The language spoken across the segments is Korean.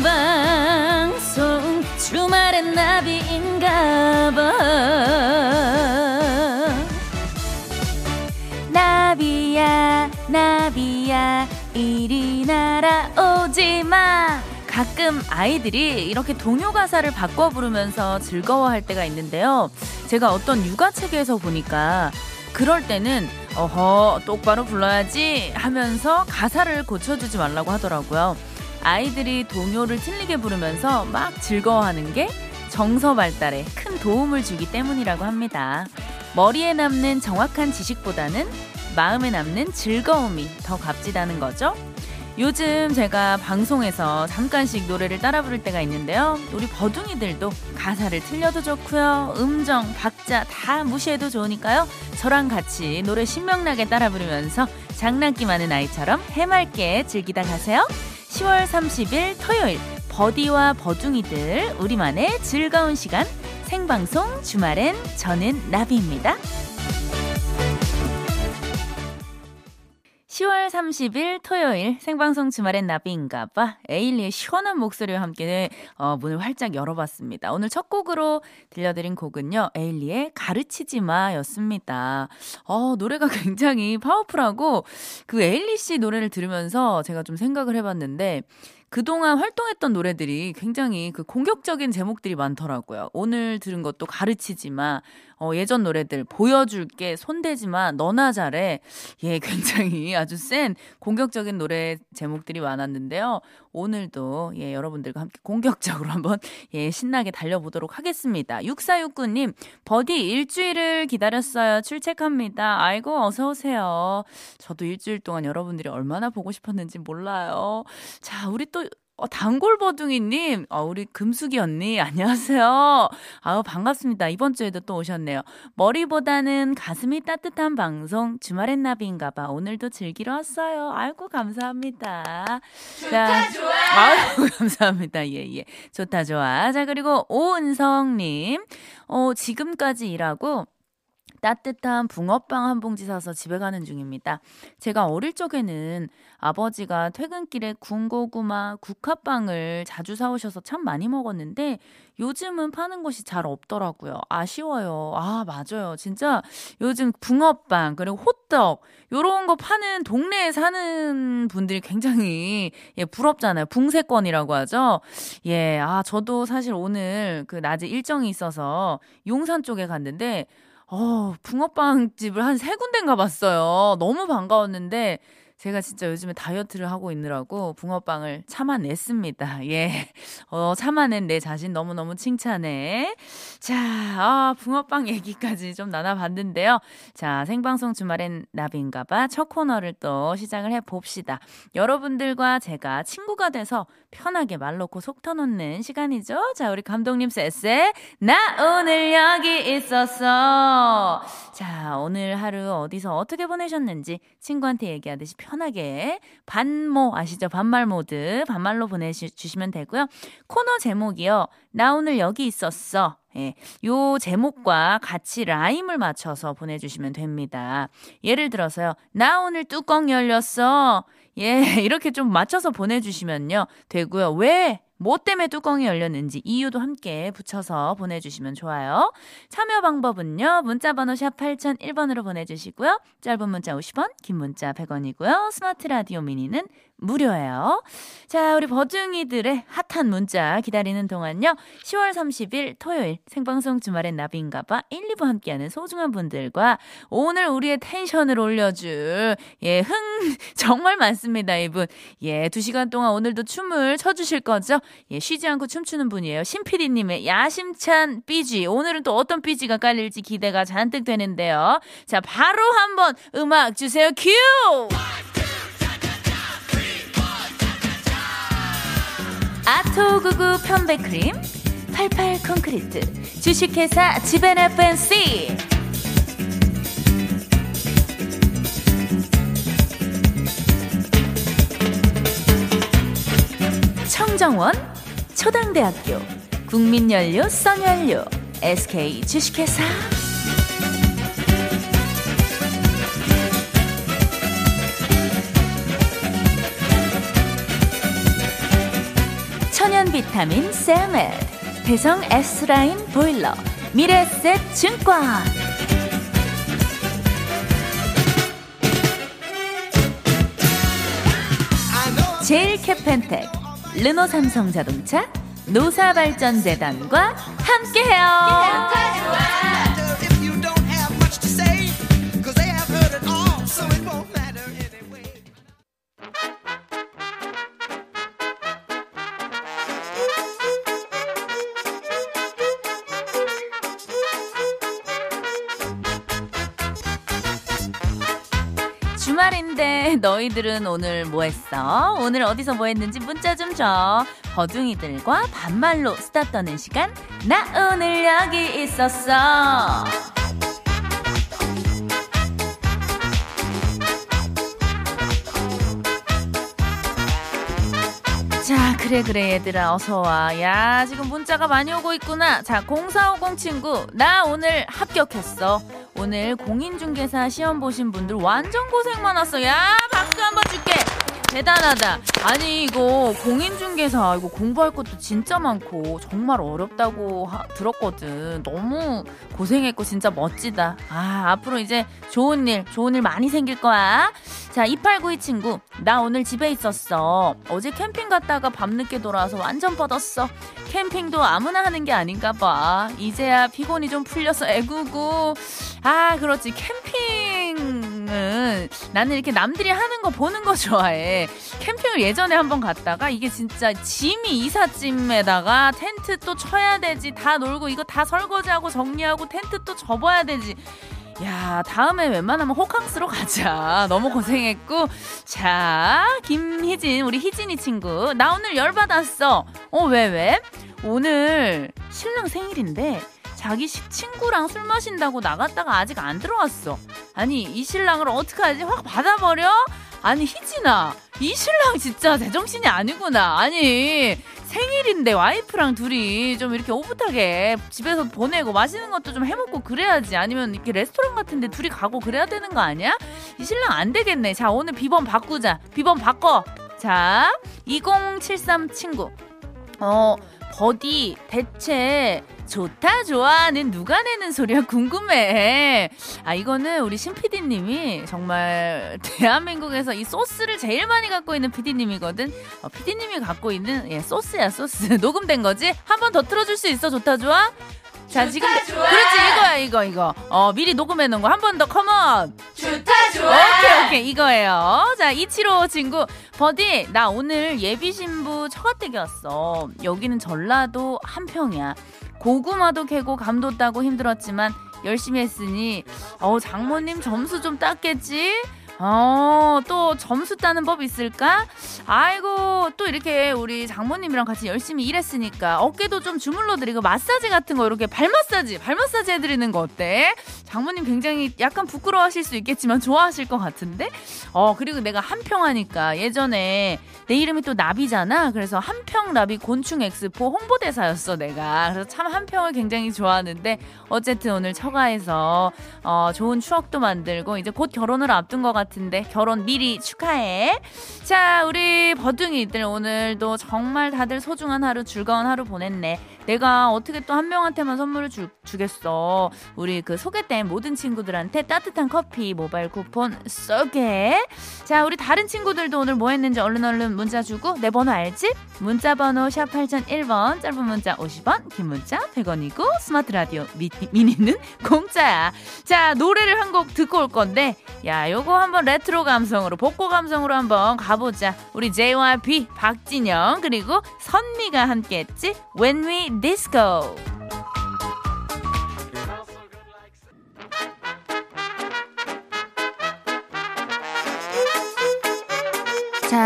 생방송 주말엔 나비인가봐 나비야 나비야 이리 날아오지마 가끔 아이들이 이렇게 동요 가사를 바꿔 부르면서 즐거워할 때가 있는데요. 제가 어떤 육아책에서 보니까 그럴 때는 어허 똑바로 불러야지 하면서 가사를 고쳐주지 말라고 하더라고요. 아이들이 동요를 틀리게 부르면서 막 즐거워하는 게 정서 발달에 큰 도움을 주기 때문이라고 합니다. 머리에 남는 정확한 지식보다는 마음에 남는 즐거움이 더 값지다는 거죠. 요즘 제가 방송에서 잠깐씩 노래를 따라 부를 때가 있는데요. 우리 버둥이들도 가사를 틀려도 좋고요. 음정, 박자 다 무시해도 좋으니까요. 저랑 같이 노래 신명나게 따라 부르면서 장난기 많은 아이처럼 해맑게 즐기다 가세요. 10월 30일 토요일 버디와 버둥이들 우리만의 즐거운 시간 생방송 주말엔 저는 나비입니다. 10월 30일 토요일 생방송 주말엔 나비인가봐 에일리의 시원한 목소리와 함께 어, 문을 활짝 열어봤습니다. 오늘 첫 곡으로 들려드린 곡은요 에일리의 가르치지 마였습니다. 어, 노래가 굉장히 파워풀하고 그 에일리 씨 노래를 들으면서 제가 좀 생각을 해봤는데 그동안 활동했던 노래들이 굉장히 그 공격적인 제목들이 많더라고요. 오늘 들은 것도 가르치지 마. 어, 예전 노래들 보여줄게 손대지마 너나 잘해 예 굉장히 아주 센 공격적인 노래 제목들이 많았는데요 오늘도 예 여러분들과 함께 공격적으로 한번 예 신나게 달려보도록 하겠습니다. 6469님 버디 일주일을 기다렸어요. 출첵합니다. 아이고 어서 오세요. 저도 일주일 동안 여러분들이 얼마나 보고 싶었는지 몰라요. 자 우리 또 어, 단골버둥이님, 어, 우리 금숙이 언니, 안녕하세요. 아우, 반갑습니다. 이번 주에도 또 오셨네요. 머리보다는 가슴이 따뜻한 방송, 주말엔 나비인가봐. 오늘도 즐기러 왔어요. 아이고, 감사합니다. 좋다, 자, 좋아! 아이고, 감사합니다. 예, 예. 좋다, 좋아. 자, 그리고 오은성님, 어, 지금까지 일하고, 따뜻한 붕어빵 한 봉지 사서 집에 가는 중입니다. 제가 어릴 적에는 아버지가 퇴근길에 군고구마, 국화빵을 자주 사오셔서 참 많이 먹었는데 요즘은 파는 곳이 잘 없더라고요. 아쉬워요. 아, 맞아요. 진짜 요즘 붕어빵, 그리고 호떡, 요런 거 파는 동네에 사는 분들이 굉장히 예, 부럽잖아요. 붕세권이라고 하죠. 예, 아, 저도 사실 오늘 그 낮에 일정이 있어서 용산 쪽에 갔는데 어, 붕어빵 집을 한 세 군데인가 봤어요. 너무 반가웠는데 제가 진짜 요즘에 다이어트를 하고 있느라고 붕어빵을 참아냈습니다. 예. 어, 참아낸 내 자신 너무너무 칭찬해. 자, 아, 붕어빵 얘기까지 좀 나눠봤는데요. 자, 생방송 주말엔 나비인가봐 첫 코너를 또 시작을 해봅시다. 여러분들과 제가 친구가 돼서 편하게 말 놓고 속 터놓는 시간이죠. 자, 우리 감독님 쎄쎄. 나 오늘 여기 있었어. 자, 오늘 하루 어디서 어떻게 보내셨는지 친구한테 얘기하듯이 편 하게 반모 아시죠? 반말 모드 반말로 보내주시면 되고요. 코너 제목이요. 나 오늘 여기 있었어. 예, 요 제목과 같이 라임을 맞춰서 보내주시면 됩니다. 예를 들어서요. 나 오늘 뚜껑 열렸어. 예, 이렇게 좀 맞춰서 보내주시면요. 되고요. 왜? 뭐 때문에 뚜껑이 열렸는지 이유도 함께 붙여서 보내주시면 좋아요. 참여 방법은요. 문자번호 샵 8001번으로 보내주시고요. 짧은 문자 50원, 긴 문자 100원이고요. 스마트 라디오 미니는 무료예요. 자, 우리 버중이들의 핫한 문자 기다리는 동안요. 10월 30일 토요일 생방송 주말엔 나비인가봐 1, 2부 함께하는 소중한 분들과 오늘 우리의 텐션을 올려줄 예, 흥 정말 많습니다, 이분. 예, 2시간 동안 오늘도 춤을 춰주실 거죠? 예, 쉬지 않고 춤추는 분이에요. 신피디님의 야심찬 삐지. 오늘은 또 어떤 삐지가 깔릴지 기대가 잔뜩 되는데요. 자, 바로 한번 음악 주세요. 큐! 아토구구 편백크림, 88 콘크리트, 주식회사 지벤 FNC. 청정원, 초당대학교, 국민연료, 썬연료, SK 주식회사. Multivitam인 셀메드 대성 S라인 보일러 미래셋 증권 제일 캐펜텍 르노 삼성 자동차 노사발전재단과 함께해요. 주말인데 너희들은 오늘 뭐 했어? 오늘 어디서 뭐 했는지 문자 좀 줘. 버둥이들과 반말로 수다 떠는 시간. 나 오늘 여기 있었어. 자, 그래, 그래, 얘들아, 어서와. 야, 지금 문자가 많이 오고 있구나. 자, 0450 친구, 나 오늘 합격했어. 오늘 공인중개사 시험 보신 분들 완전 고생 많았어. 야, 박수 한번 줄게. 대단하다. 아니 이거 공인중개사 이거 공부할 것도 진짜 많고 정말 어렵다고 하, 들었거든. 너무 고생했고 진짜 멋지다. 아 앞으로 이제 좋은 일 좋은 일 많이 생길 거야. 자 2892 친구 나 오늘 집에 있었어. 어제 캠핑 갔다가 밤늦게 돌아와서 완전 뻗었어. 캠핑도 아무나 하는 게 아닌가 봐. 이제야 피곤이 좀 풀려서 애구고. 아 그렇지 캠핑 은 나는 이렇게 남들이 하는 거 보는 거 좋아해. 캠핑을 예전에 한번 갔다가 이게 진짜 짐이 이삿짐에다가 텐트 또 쳐야 되지. 다 놀고 이거 다 설거지하고 정리하고 텐트 또 접어야 되지. 야, 다음에 웬만하면 호캉스로 가자. 너무 고생했고. 자, 김희진, 우리 희진이 친구. 나 오늘 열받았어. 어, 왜, 왜? 오늘 신랑 생일인데 자기 친구랑 술 마신다고 나갔다가 아직 안 들어왔어. 아니, 이 신랑을 어떡하지? 확 받아버려? 아니 희진아 이 신랑 진짜 제정신이 아니구나 아니 생일인데 와이프랑 둘이 좀 이렇게 오붓하게 집에서 보내고 맛있는 것도 좀 해먹고 그래야지 아니면 이렇게 레스토랑 같은데 둘이 가고 그래야 되는 거 아니야? 이 신랑 안 되겠네 자 오늘 비번 바꾸자 비번 바꿔 자 2073 친구 어 버디 대체 좋다 좋아는 누가 내는 소리야 궁금해. 아 이거는 우리 신 PD님이 정말 대한민국에서 이 소스를 제일 많이 갖고 있는 PD님이거든. 어, PD님이 갖고 있는 예, 소스야 소스 녹음된 거지. 한 번 더 틀어줄 수 있어 좋다 좋아. 자 지금 좋아. 그렇지 이거야 이거 이거 어 미리 녹음해 놓은 거 한 번 더 come on 좋다 좋아 오케이 오케이 이거예요 자 이치로 친구 버디 나 오늘 예비 신부 처가댁에 왔어 여기는 전라도 한평이야 고구마도 캐고 감도 따고 힘들었지만 열심히 했으니 어 장모님 점수 좀 땄겠지? 어, 또 점수 따는 법 있을까? 아이고, 또 이렇게 우리 장모님이랑 같이 열심히 일했으니까 어깨도 좀 주물러 드리고 마사지 같은 거 이렇게 발 마사지, 발 마사지 해드리는 거 어때? 장모님 굉장히 약간 부끄러워하실 수 있겠지만 좋아하실 것 같은데? 어, 그리고 내가 한평하니까 예전에 내 이름이 또 나비잖아. 그래서 한평 나비 곤충 엑스포 홍보대사였어, 내가. 그래서 참 한평을 굉장히 좋아하는데 어쨌든 오늘 처가에서 어, 좋은 추억도 만들고 이제 곧 결혼을 앞둔 것 같아. 같은데 결혼 미리 축하해. 자, 우리 버둥이들 오늘도 정말 다들 소중한 하루, 즐거운 하루 보냈네. 내가 어떻게 또 한 명한테만 선물을 주, 주겠어. 우리 그 소개된 모든 친구들한테 따뜻한 커피 모바일 쿠폰 쏠게. 자, 우리 다른 친구들도 오늘 뭐 했는지 얼른 얼른 문자 주고 내 번호 알지? 문자 번호 샵 8001번, 짧은 문자 50원, 긴 문자 100원이고 스마트 라디오 미, 미니는 공짜야. 자, 노래를 한 곡 듣고 올 건데 야, 요거 한번 레트로 감성으로 복고 감성으로 한번 가보자. 우리 JYP 박진영 그리고 선미가 함께했지. When We Disco.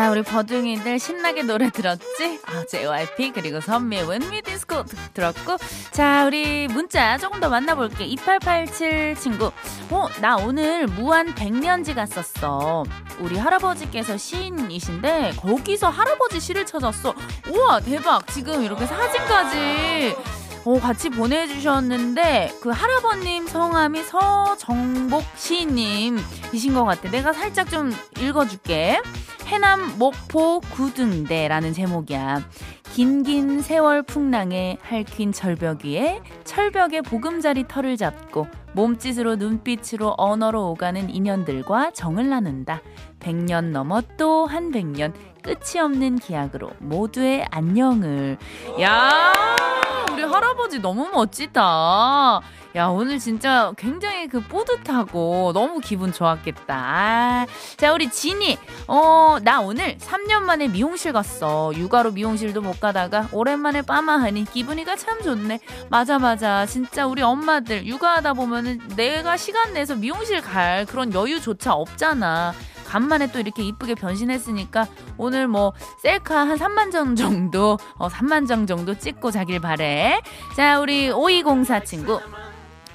자, 우리 버둥이들 신나게 노래 들었지? 아, JYP 그리고 선미의 We Disco 들었고 자, 우리 문자 조금 더 만나볼게. 2887 친구. 어, 나 오늘 무한 백년지 갔었어. 우리 할아버지께서 시인이신데 거기서 할아버지 시를 찾았어. 우와, 대박. 지금 이렇게 사진까지 어, 같이 보내주셨는데 그 할아버님 성함이 서정복 시인님이신 것 같아. 내가 살짝 좀 읽어줄게. 해남 목포 구등대라는 제목이야. 긴긴 세월 풍랑에 핥힌 절벽 위에 철벽의 보금자리 털을 잡고 몸짓으로 눈빛으로 언어로 오가는 인연들과 정을 나눈다. 백년 넘어 또 한 백년 끝이 없는 기약으로 모두의 안녕을. 야, 우리 할아버지 너무 멋지다. 야, 오늘 진짜 굉장히 그 뿌듯하고 너무 기분 좋았겠다. 자, 우리 진이. 어, 나 오늘 3년 만에 미용실 갔어. 육아로 미용실도 못 가다가 오랜만에 빠마하니 기분이가 참 좋네. 맞아, 맞아. 진짜 우리 엄마들 육아하다 보면은 내가 시간 내서 미용실 갈 그런 여유조차 없잖아. 간만에 또 이렇게 이쁘게 변신했으니까 오늘 뭐 셀카 한 3만 장 정도, 어, 3만 장 정도 찍고 자길 바래. 자, 우리 5204 친구.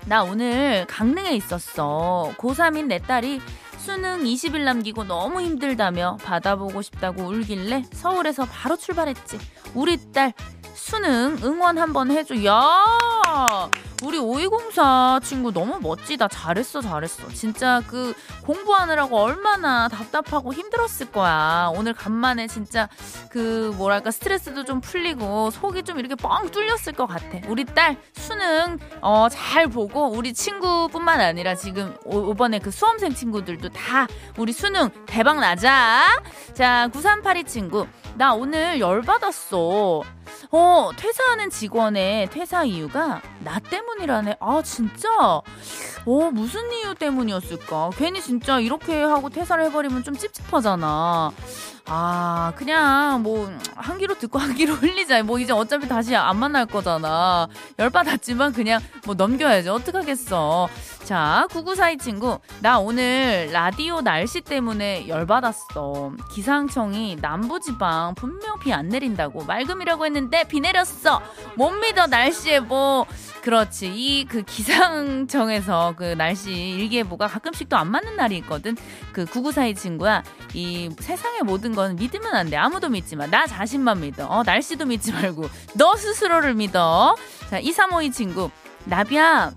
나 오늘 강릉에 있었어. 고3인 내 딸이 수능 20일 남기고 너무 힘들다며 받아보고 싶다고 울길래 서울에서 바로 출발했지. 우리 딸 수능 응원 한번 해줘. 야! 우리 5204 친구 너무 멋지다. 잘했어, 잘했어. 진짜 그 공부하느라고 얼마나 답답하고 힘들었을 거야. 오늘 간만에 진짜 그 뭐랄까 스트레스도 좀 풀리고 속이 좀 이렇게 뻥 뚫렸을 것 같아. 우리 딸 수능 어, 잘 보고 우리 친구뿐만 아니라 지금 이번에 그 수험생 친구들도 다 우리 수능 대박 나자. 자, 9382 친구. 나 오늘 열받았어. 어, 퇴사하는 직원의 퇴사 이유가 나 때문이라네. 아, 진짜? 어, 무슨 이유 때문이었을까? 괜히 진짜 이렇게 하고 퇴사를 해버리면 좀 찝찝하잖아. 아, 그냥 뭐, 한 귀로 듣고 한 귀로 흘리자. 뭐, 이제 어차피 다시 안 만날 거잖아. 열받았지만 그냥 뭐 넘겨야지. 어떡하겠어. 자, 9942 친구. 나 오늘 라디오 날씨 때문에 열받았어. 기상청이 남부지방 분명 비 안 내린다고 맑음이라고 했는데 비 내렸어. 못 믿어, 날씨에 뭐. 그렇지. 이 그 기상청에서 그 날씨 일기예보가 가끔씩 또 안 맞는 날이 있거든. 그 9942 친구야. 이 세상의 모든 건 믿으면 안 돼. 아무도 믿지 마. 나 자신만 믿어. 어, 날씨도 믿지 말고. 너 스스로를 믿어. 자, 2352 친구. 나비야.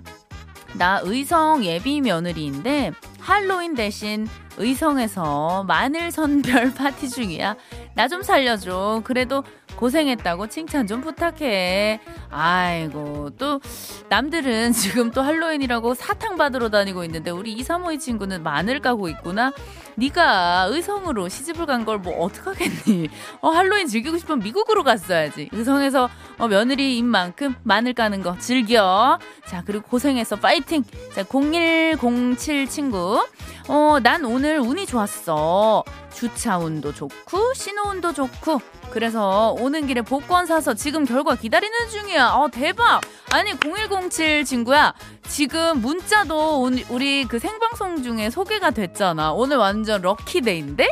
나 의성 예비 며느리인데 할로윈 대신 의성에서 마늘 선별 파티 중이야. 나 좀 살려줘. 그래도 고생했다고 칭찬 좀 부탁해. 아이고, 또, 남들은 지금 또 할로윈이라고 사탕 받으러 다니고 있는데, 우리 이사모이 친구는 마늘 까고 있구나? 네가 의성으로 시집을 간 걸 뭐 어떡하겠니? 어, 할로윈 즐기고 싶으면 미국으로 갔어야지. 의성에서 어, 며느리인 만큼 마늘 까는 거 즐겨. 자, 그리고 고생했어. 파이팅! 자, 0107 친구. 어, 난 오늘 운이 좋았어. 주차 운도 좋고, 신호 운도 좋고, 그래서 오는 길에 복권 사서 지금 결과 기다리는 중이야. 어, 대박! 아니, 0107 친구야. 지금 문자도 우리 그 생방송 중에 소개가 됐잖아. 오늘 완전 럭키데이인데?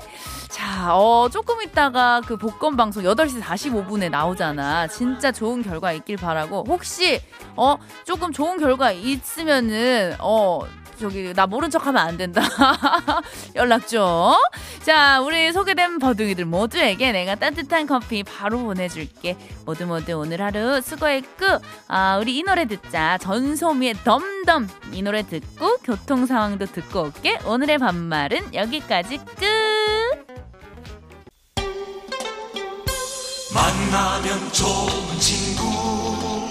자, 어, 조금 있다가 그 복권 방송 8시 45분에 나오잖아. 진짜 좋은 결과 있길 바라고. 혹시, 어, 조금 좋은 결과 있으면은, 어, 저기 나 모른 척하면 안 된다. 연락 줘. 자, 우리 소개된 버둥이들 모두에게 내가 따뜻한 커피 바로 보내줄게. 모두 모두 오늘 하루 수고했고, 아, 우리 이 노래 듣자. 전소미의 덤덤 이 노래 듣고 교통 상황도 듣고 올게. 오늘의 반말은 여기까지 끝. 만나면 좋은 친구.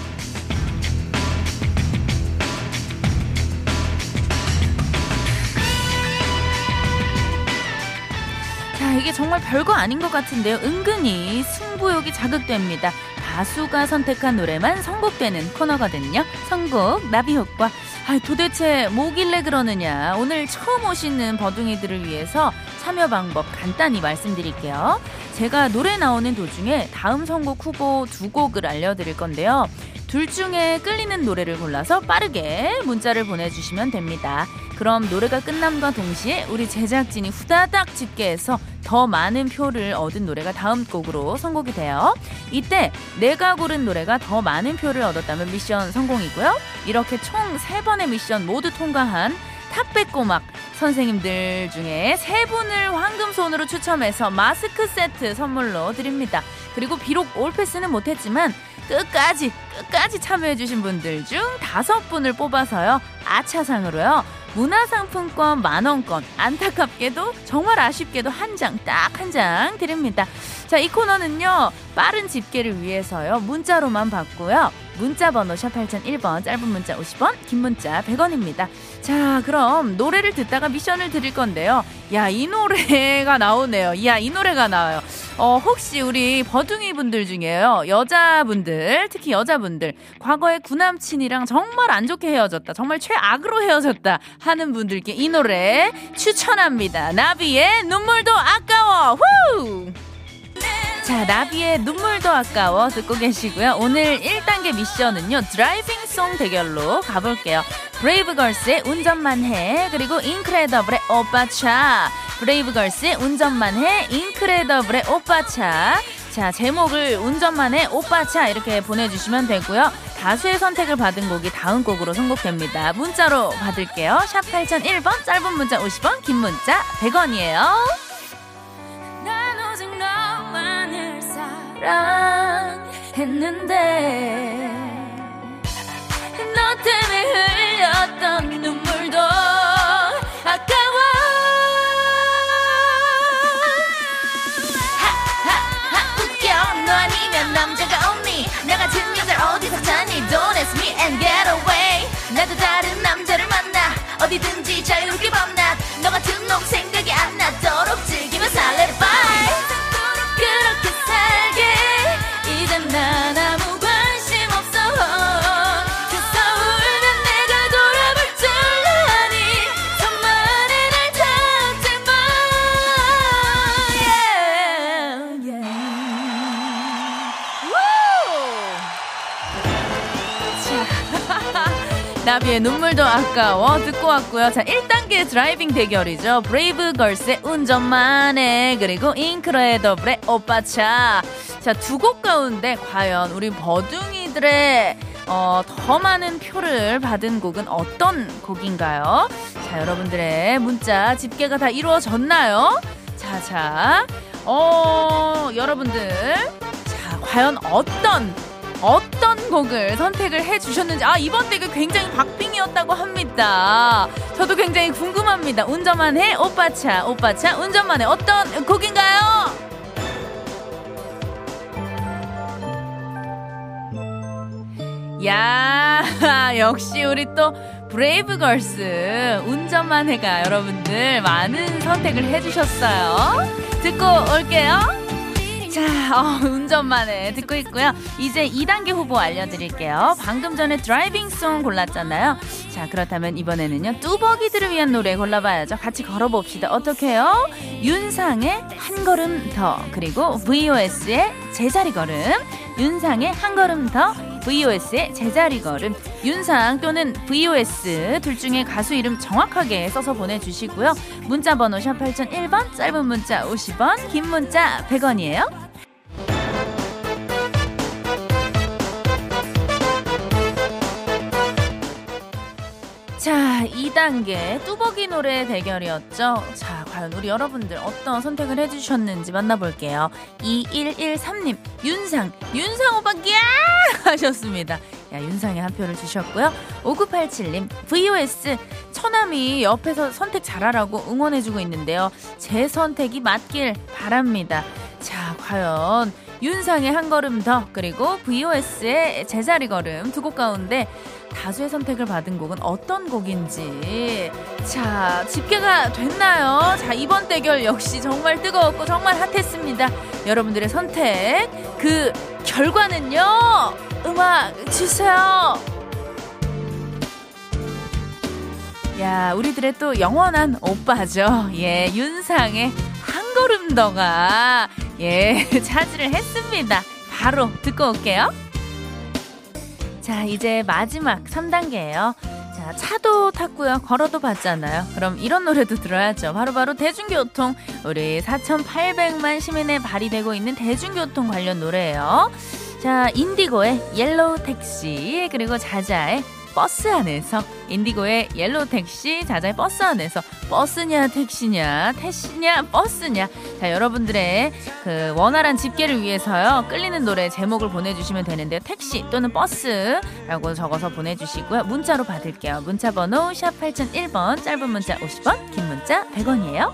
자, 이게 정말 별거 아닌 것 같은데요. 은근히 승부욕이 자극됩니다. 가수가 선택한 노래만 선곡되는 코너거든요. 선곡 나비 효과. 아, 도대체 뭐길래 그러느냐. 오늘 처음 오시는 버둥이들을 위해서 참여 방법 간단히 말씀드릴게요. 제가 노래 나오는 도중에 다음 선곡 후보 두 곡을 알려드릴 건데요. 둘 중에 끌리는 노래를 골라서 빠르게 문자를 보내주시면 됩니다. 그럼 노래가 끝남과 동시에 우리 제작진이 후다닥 집계해서 더 많은 표를 얻은 노래가 다음 곡으로 선곡이 돼요. 이때 내가 고른 노래가 더 많은 표를 얻었다면 미션 성공이고요. 이렇게 총 3번의 미션 모두 통과한 탑백 꼬막 선생님들 중에 세 분을 황금손으로 추첨해서 마스크 세트 선물로 드립니다. 그리고 비록 올패스는 못했지만 끝까지 끝까지 참여해주신 분들 중 다섯 분을 뽑아서요. 아차상으로요. 문화상품권 만원권. 안타깝게도 정말 아쉽게도 한 장 딱 한 장 드립니다 자 이 코너는요 빠른 집계를 위해서요 문자로만 받고요 문자 번호 샵 8001번 짧은 문자 50원 긴 문자 100원입니다 자 그럼 노래를 듣다가 미션을 드릴 건데요 야 이 노래가 나오네요 야 이 노래가 나와요 어, 혹시 우리 버둥이 분들 중에요. 여자분들, 특히 여자분들, 과거에 구남친이랑 정말 안 좋게 헤어졌다. 정말 최악으로 헤어졌다. 하는 분들께 이 노래 추천합니다. 나비의 눈물도 아까워. 후! 자, 나비의 눈물도 아까워 듣고 계시고요. 오늘 1단계 미션은요, driving song 대결로 가볼게요. 브레이브걸스의 운전만 해, 그리고 인크레더블의 오빠차. 브레이브걸스의 운전만 해, 인크레더블의 오빠차. 자, 제목을 운전만 해, 오빠차 이렇게 보내주시면 되고요. 다수의 선택을 받은 곡이 다음 곡으로 선곡됩니다. 문자로 받을게요. 샵 8001번, 짧은 문자 50원, 긴 문자 100원이에요. 사랑했는데 너 때문에 흘렸던 눈물도 나비의 눈물도 아까워 듣고 왔고요. 자, 1단계 driving 대결이죠. 브레이브 걸스의 운전만 해. 그리고 인크레더블의 오빠 차. 자, 두 곡 가운데 과연 우리 버둥이들의 어, 더 많은 표를 받은 곡은 어떤 곡인가요? 자, 여러분들의 문자 집계가 다 이루어졌나요? 자, 자. 어, 여러분들. 자, 과연 어떤 곡을 선택을 해주셨는지. 아 이번 댁은 굉장히 박빙이었다고 합니다. 저도 굉장히 궁금합니다. 운전만 해? 오빠차 오빠차. 운전만 해. 어떤 곡인가요? 야 역시 우리 또 브레이브걸스 운전만 해가 여러분들 많은 선택을 해주셨어요. 듣고 올게요 자, 어, 운전만에 듣고 있고요. 이제 2단계 후보 알려드릴게요. 방금 전에 드라이빙송 골랐잖아요. 자, 그렇다면 이번에는요. 뚜벅이들을 위한 노래 골라봐야죠. 같이 걸어봅시다. 어떻게요? 윤상의 한 걸음 더, 그리고 VOS의 제자리 걸음, 윤상의 한 걸음 더, VOS의 제자리 걸음, 윤상 또는 VOS 둘 중에 가수 이름 정확하게 써서 보내주시고요. 문자 번호 샵 8001번, 짧은 문자 50원, 긴 문자 100원이에요. 2단계 뚜벅이 노래 대결이었죠. 자, 과연 우리 여러분들 어떤 선택을 해주셨는지 만나볼게요. 2113님, 윤상, 윤상 오빠, 야! 하셨습니다. 야, 윤상에 한 표를 주셨고요. 5987님, VOS, 처남이 옆에서 선택 잘하라고 응원해주고 있는데요. 제 선택이 맞길 바랍니다. 자, 과연 윤상의 한 걸음 더 그리고 VOS의 제자리 걸음 두 곡 가운데 다수의 선택을 받은 곡은 어떤 곡인지 자 집계가 됐나요? 자 이번 대결 역시 정말 뜨거웠고 정말 핫했습니다. 여러분들의 선택 그 결과는요 음악 주세요. 야 우리들의 또 영원한 오빠죠. 예 윤상의 한 걸음 더가 예 차지를 했습니다. 바로 듣고 올게요. 자, 이제 마지막 3단계예요. 자, 차도 탔고요. 걸어도 봤잖아요. 그럼 이런 노래도 들어야죠. 바로바로 바로 대중교통. 우리 4,800만 시민의 발이 되고 있는 대중교통 관련 노래예요. 자, 인디고의 Yellow 택시, 그리고 자자의 버스 안에서 인디고의 Yellow 택시 자자의 버스 안에서 버스냐 택시냐 택시냐 버스냐. 자 여러분들의 그 원활한 집계를 위해서요 끌리는 노래 제목을 보내주시면 되는데요. 택시 또는 버스라고 적어서 보내주시고요. 문자로 받을게요. 문자 번호 샵 8001번 짧은 문자 50원 긴 문자 100원이에요.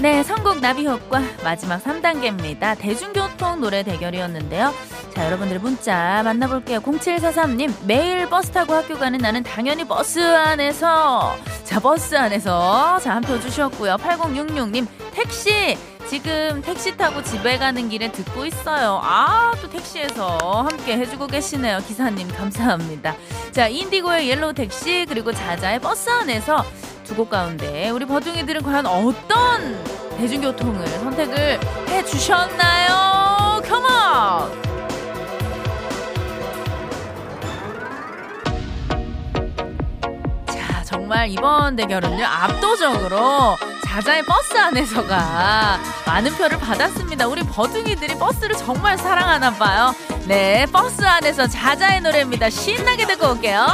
네, 선곡 나비 효과 마지막 3단계입니다. 대중교통 노래 대결이었는데요. 자, 여러분들 문자 만나볼게요. 0743님, 매일 버스 타고 학교 가는 나는 당연히 버스 안에서. 자, 버스 안에서. 자, 한 표 주셨고요. 8066님, 택시. 지금 택시 타고 집에 가는 길에 듣고 있어요. 아, 또 택시에서 함께 해주고 계시네요. 기사님, 감사합니다. 자, 인디고의 옐로우 택시, 그리고 자자의 버스 안에서 두 곡 가운데 우리 버둥이들은 과연 어떤 대중교통을 선택을 해 주셨나요? 컴온! 정말 이번 대결은요, 압도적으로 자자의 버스 안에서가 많은 표를 받았습니다. 우리 버둥이들이 버스를 정말 사랑하나 봐요. 네, 버스 안에서 자자의 노래입니다. 신나게 듣고 올게요.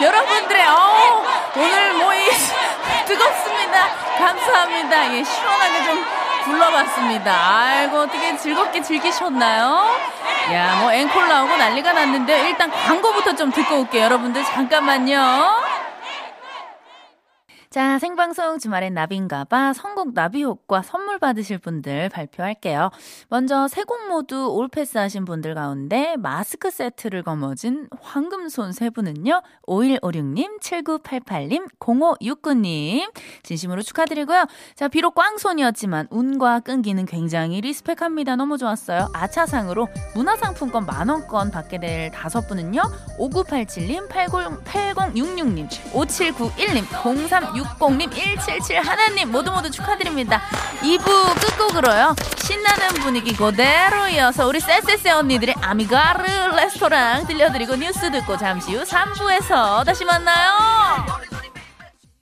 여러분들의 어, 오늘 모이 뜨겁습니다. 감사합니다. 예, 시원하게 좀 불러봤습니다. 아이고 어떻게 즐겁게 즐기셨나요? 야, 뭐 앵콜 나오고 난리가 났는데 일단 광고부터 좀 듣고 올게요. 여러분들 잠깐만요. 자, 생방송 주말엔 나비인가봐 선곡 나비 효과 선물 받으실 분들 발표할게요. 먼저 세 곡 모두 올패스 하신 분들 가운데 마스크 세트를 거머쥔 황금손 세 분은요. 5156님, 7988님, 0569님. 진심으로 축하드리고요. 자, 비록 꽝손이었지만 운과 끈기는 굉장히 리스펙합니다. 너무 좋았어요. 아차상으로 문화상품권 만원권 받게 될 다섯 분은요. 5987님, 80, 8066님, 5791님, 03 60님, 177 하나님 모두 모두 축하드립니다. 2부 끝곡으로요. 신나는 분위기 그대로 이어서 우리 쎄쎄쎄 언니들의 아미가르 레스토랑 들려드리고 뉴스 듣고 잠시 후 3부에서 다시 만나요.